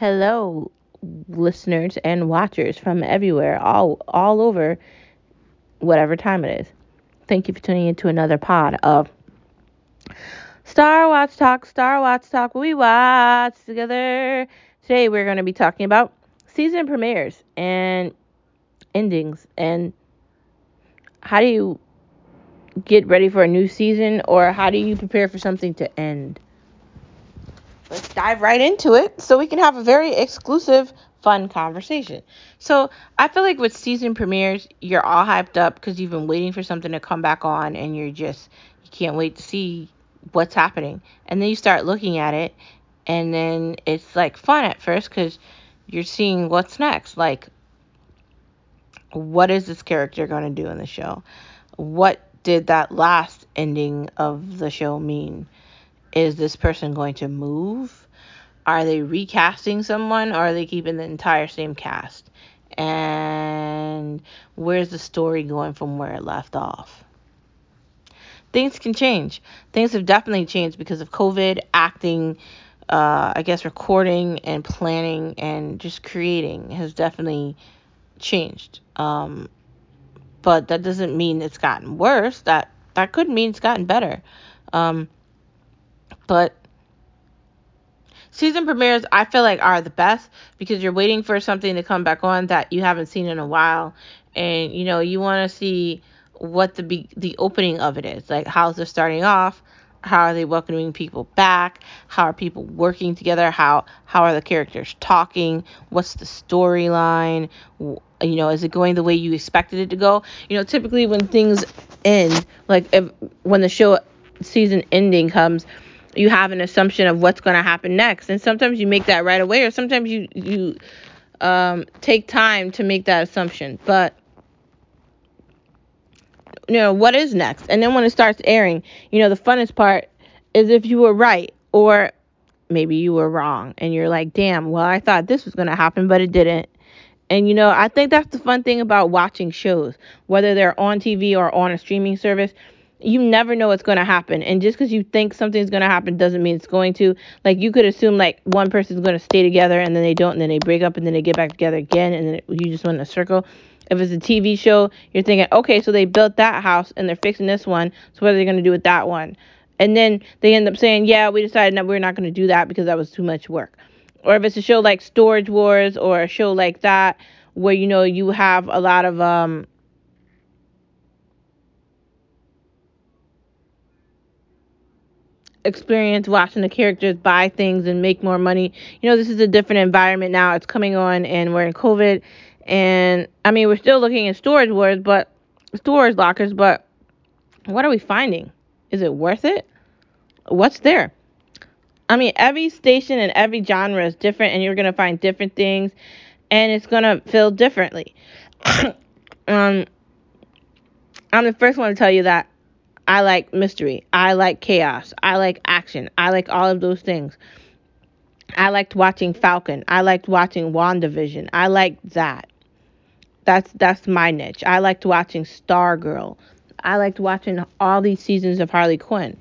Hello, listeners and watchers from everywhere, all all over whatever time it is. Thank you for tuning into another pod of Star Watch Talk, Star Watch Talk, we watch together. Today we're going to be talking about season premieres and endings and how do you get ready for a new season or how do you prepare for something to end? Dive right into it so we can have a very exclusive, fun conversation. So, I feel like with season premieres, you're all hyped up because you've been waiting for something to come back on and you're just, you can't wait to see what's happening. And then you start looking at it and then it's like fun at first because you're seeing what's next. Like, what is this character going to do in the show? What did that last ending of the show mean? Is this person going to move? Are they recasting someone or are they keeping the entire same cast? And where's the story going from where it left off? Things can change. Things have definitely changed because of COVID, acting, uh, I guess recording and planning and just creating has definitely changed. Um, but that doesn't mean it's gotten worse. That that could mean it's gotten better. Um, but season premieres I feel like are the best because you're waiting for something to come back on that you haven't seen in a while, and you know you want to see what the be- the opening of it is. Like how's it starting off? How are they welcoming people back? How are people working together? How how are the characters talking? What's the storyline? You know, is it going the way you expected it to go? You know, typically when things end, like if, when the show season ending comes, you have an assumption of what's going to happen next, and sometimes you make that right away, or sometimes you you um, take time to make that assumption. But you know, what is next? And then when it starts airing, you know, the funnest part is if you were right or maybe you were wrong and you're like, damn, well, I thought this was going to happen, but it didn't. And you know, I think that's the fun thing about watching shows, whether they're on TV or on a streaming service. You never know what's going to happen. And just because you think something's going to happen doesn't mean it's going to. Like, you could assume, like, one person's going to stay together and then they don't, and then they break up and then they get back together again, and then you just went in a circle. If it's a TV show, you're thinking, okay, so they built that house and they're fixing this one. So what are they going to do with that one? And then they end up saying, yeah, we decided that we're not going to do that because that was too much work. Or if it's a show like Storage Wars or a show like that where you know you have a lot of um experience watching the characters buy things and make more money. You know, this is a different environment now. It's coming on and we're in COVID and I mean, we're still looking at storage wars, but storage lockers, but what are we finding? Is it worth it? What's there? I mean, every station and every genre is different, and you're to find different things, and it's to feel differently. um, I'm the first one to tell you that I like mystery. I like chaos. I like action. I like all of those things. I liked watching Falcon. I liked watching WandaVision. I liked that. That's that's my niche. I liked watching Stargirl. I liked watching all these seasons of Harley Quinn.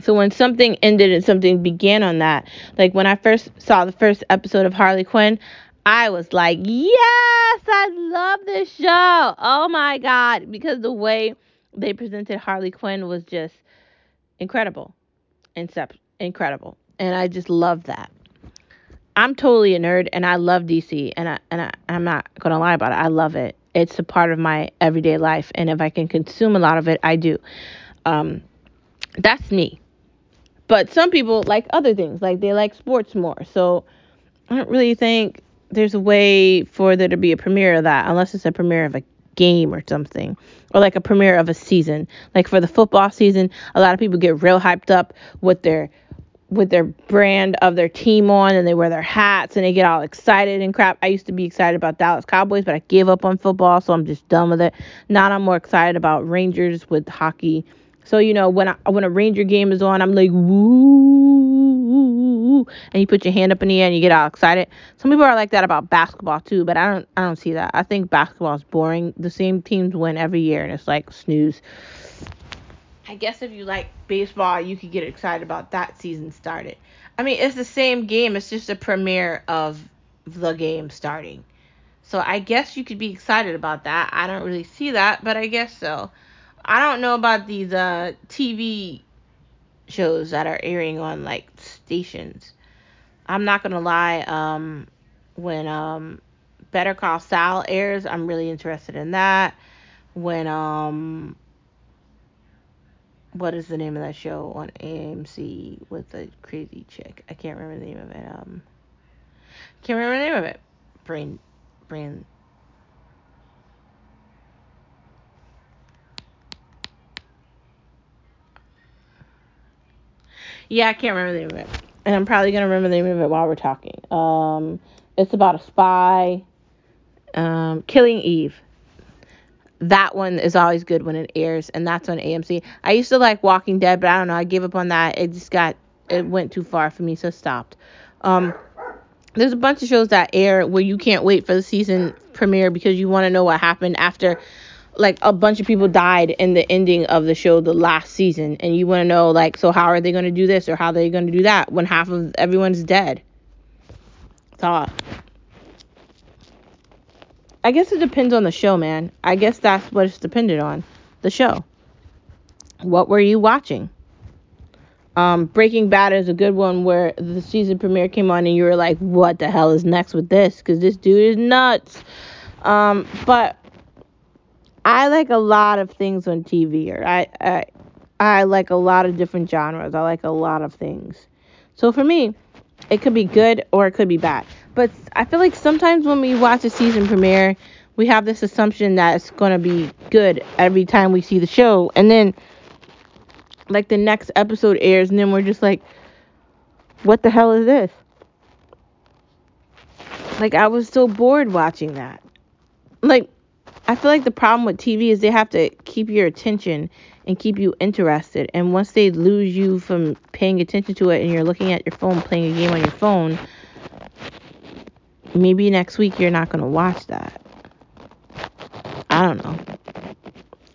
So when something ended and something began on that, like when I first saw the first episode of Harley Quinn, I was like, "Yes, I love this show." Oh my god, because the way they presented Harley Quinn was just incredible. Incep- incredible. And I just love that. I'm totally a nerd and I love DC and I and I, I'm not gonna lie about it. I love it. It's a part of my everyday life and if I can consume a lot of it, I do. Um, that's me. But some people like other things, like they like sports more. So I don't really think there's a way for there to be a premiere of that unless it's a premiere of a game or something or like a premiere of a season. Like for the football season, a lot of people get real hyped up with their with their brand of their team on and they wear their hats and they get all excited and crap. I used to be excited about Dallas Cowboys, but I gave up on football, so I'm just done with it. Now I'm more excited about Rangers with hockey. So you know when I, when a Ranger game is on, I'm like woo, and you put your hand up in the air and you get all excited. Some people are like that about basketball too, but I don't I don't see that. I think basketball is boring. The same teams win every year, and it's like snooze. I guess if you like baseball, you could get excited about that season started. I mean, it's the same game. It's just a premiere of the game starting. So I guess you could be excited about that. I don't really see that, but I guess so. I don't know about these uh, TV shows that are airing on like stations. I'm not gonna lie. Um, when um, Better Call Saul airs, I'm really interested in that. When um, what is the name of that show on AMC with the crazy chick? I can't remember the name of it. Um, can't remember the name of it. Brain, brain. Yeah, I can't remember the name of it, and I'm probably gonna remember the name of it while we're talking. Um, it's about a spy. Um, Killing Eve that one is always good when it airs, and that's on AMC. I used to like Walking Dead, but I don't know. I gave up on that. It just got it went too far for me, so stopped. Um, there's a bunch of shows that air where you can't wait for the season premiere because you want to know what happened after like a bunch of people died in the ending of the show the last season and you want to know like so how are they going to do this or how are they going to do that when half of everyone's dead. Thought. I guess it depends on the show, man. I guess that's what it's dependent on. The show. What were you watching? Um, Breaking Bad is a good one where the season premiere came on and you were like, what the hell is next with this? Because this dude is nuts. Um, but I like a lot of things on TV, or I, I, I like a lot of different genres. I like a lot of things. So for me, it could be good or it could be bad. But I feel like sometimes when we watch a season premiere, we have this assumption that it's going to be good every time we see the show. And then, like, the next episode airs, and then we're just like, what the hell is this? Like, I was so bored watching that. Like, I feel like the problem with TV is they have to keep your attention and keep you interested. And once they lose you from paying attention to it and you're looking at your phone playing a game on your phone, maybe next week you're not going to watch that. I don't know.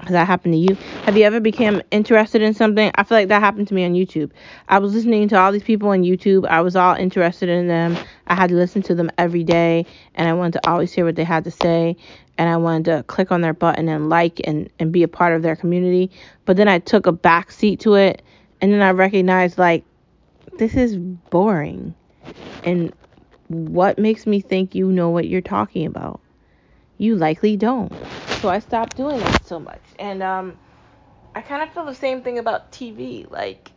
Has that happened to you? Have you ever become interested in something? I feel like that happened to me on YouTube. I was listening to all these people on YouTube. I was all interested in them. I had to listen to them every day, and I wanted to always hear what they had to say. And I wanted to click on their button and like and, and be a part of their community. But then I took a back seat to it, and then I recognized, like, this is boring. And what makes me think you know what you're talking about? You likely don't. So I stopped doing that so much. And um I kind of feel the same thing about TV. Like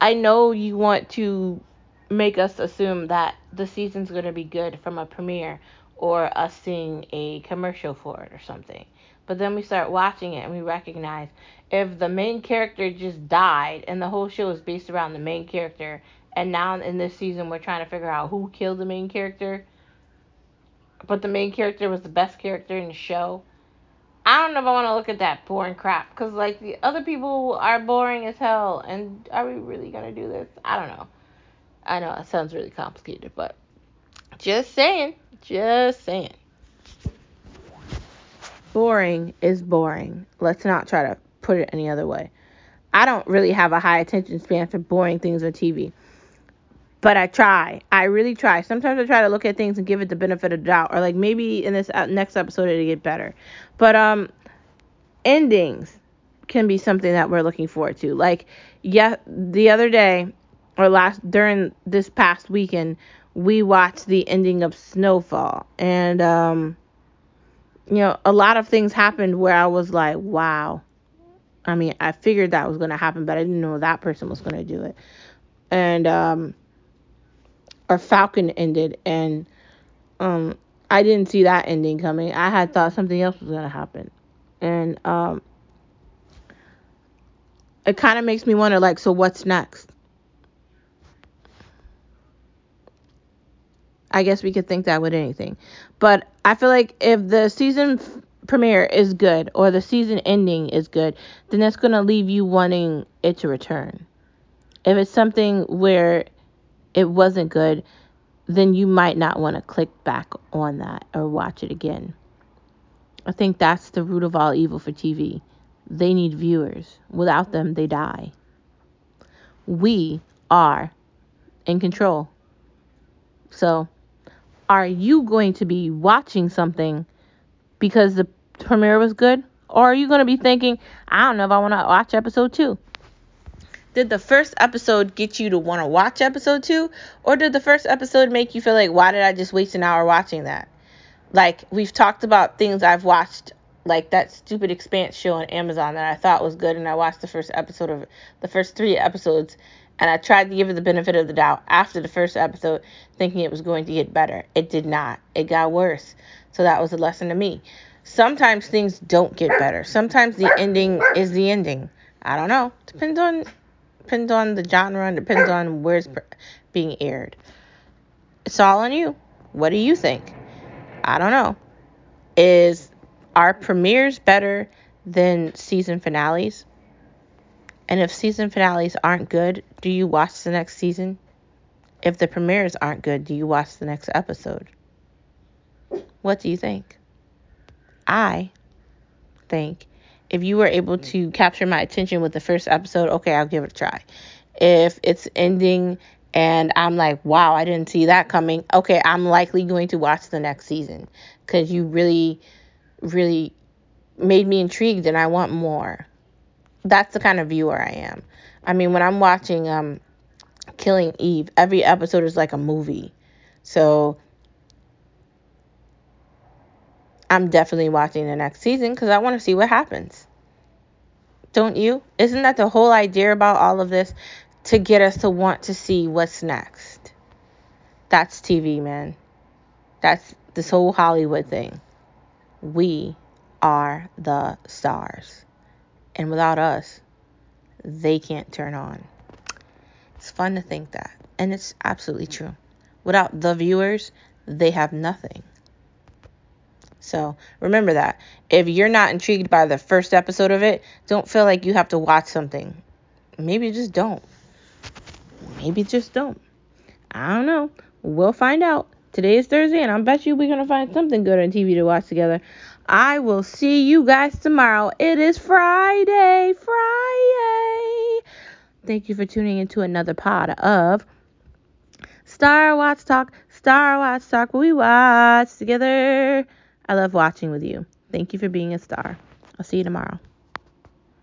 I know you want to make us assume that the season's going to be good from a premiere or us seeing a commercial for it or something. But then we start watching it and we recognize if the main character just died and the whole show is based around the main character and now in this season we're trying to figure out who killed the main character but the main character was the best character in the show. I don't know if i want to look at that boring crap because like the other people are boring as hell and are we really gonna do this? I don't know. I know it sounds really complicated but just saying just saying. Boring is boring. Let's not try to put it any other way. I don't really have a high attention span for boring things on tv but I try. I really try. Sometimes I try to look at things and give it the benefit of the doubt, or like maybe in this uh, next episode it'll get better. But um, endings can be something that we're looking forward to. Like yeah, the other day or last during this past weekend, we watched the ending of Snowfall, and um, you know, a lot of things happened where I was like, wow. I mean, I figured that was gonna happen, but I didn't know that person was gonna do it. And um or Falcon ended, and um, I didn't see that ending coming. I had thought something else was gonna happen, and um, it kind of makes me wonder, like, so what's next? I guess we could think that with anything, but I feel like if the season premiere is good or the season ending is good, then that's gonna leave you wanting it to return. If it's something where it wasn't good, then you might not want to click back on that or watch it again. I think that's the root of all evil for TV. They need viewers. Without them, they die. We are in control. So, are you going to be watching something because the premiere was good? Or are you going to be thinking, I don't know if I want to watch episode two? Did the first episode get you to want to watch episode two? Or did the first episode make you feel like, why did I just waste an hour watching that? Like, we've talked about things I've watched, like that stupid Expanse show on Amazon that I thought was good, and I watched the first episode of the first three episodes, and I tried to give it the benefit of the doubt after the first episode, thinking it was going to get better. It did not, it got worse. So that was a lesson to me sometimes things don't get better. Sometimes the ending is the ending. I don't know. Depends on depends on the genre and depends on where it's being aired. It's all on you. What do you think? I don't know. Is are premieres better than season finales? And if season finales aren't good, do you watch the next season? If the premieres aren't good, do you watch the next episode? What do you think? I think if you were able to capture my attention with the first episode, okay, I'll give it a try. If it's ending and I'm like, wow, I didn't see that coming, okay, I'm likely going to watch the next season because you really, really made me intrigued and I want more. That's the kind of viewer I am. I mean, when I'm watching um, Killing Eve, every episode is like a movie. So I'm definitely watching the next season because I want to see what happens. Don't you? Isn't that the whole idea about all of this? To get us to want to see what's next. That's TV, man. That's this whole Hollywood thing. We are the stars. And without us, they can't turn on. It's fun to think that. And it's absolutely true. Without the viewers, they have nothing. So remember that. If you're not intrigued by the first episode of it, don't feel like you have to watch something. Maybe just don't. Maybe just don't. I don't know. We'll find out. Today is Thursday, and I bet you we're going to find something good on TV to watch together. I will see you guys tomorrow. It is Friday. Friday. Thank you for tuning into another pod of Star Watch Talk. Star Watch Talk. We watch together. I love watching with you. Thank you for being a star. I'll see you tomorrow.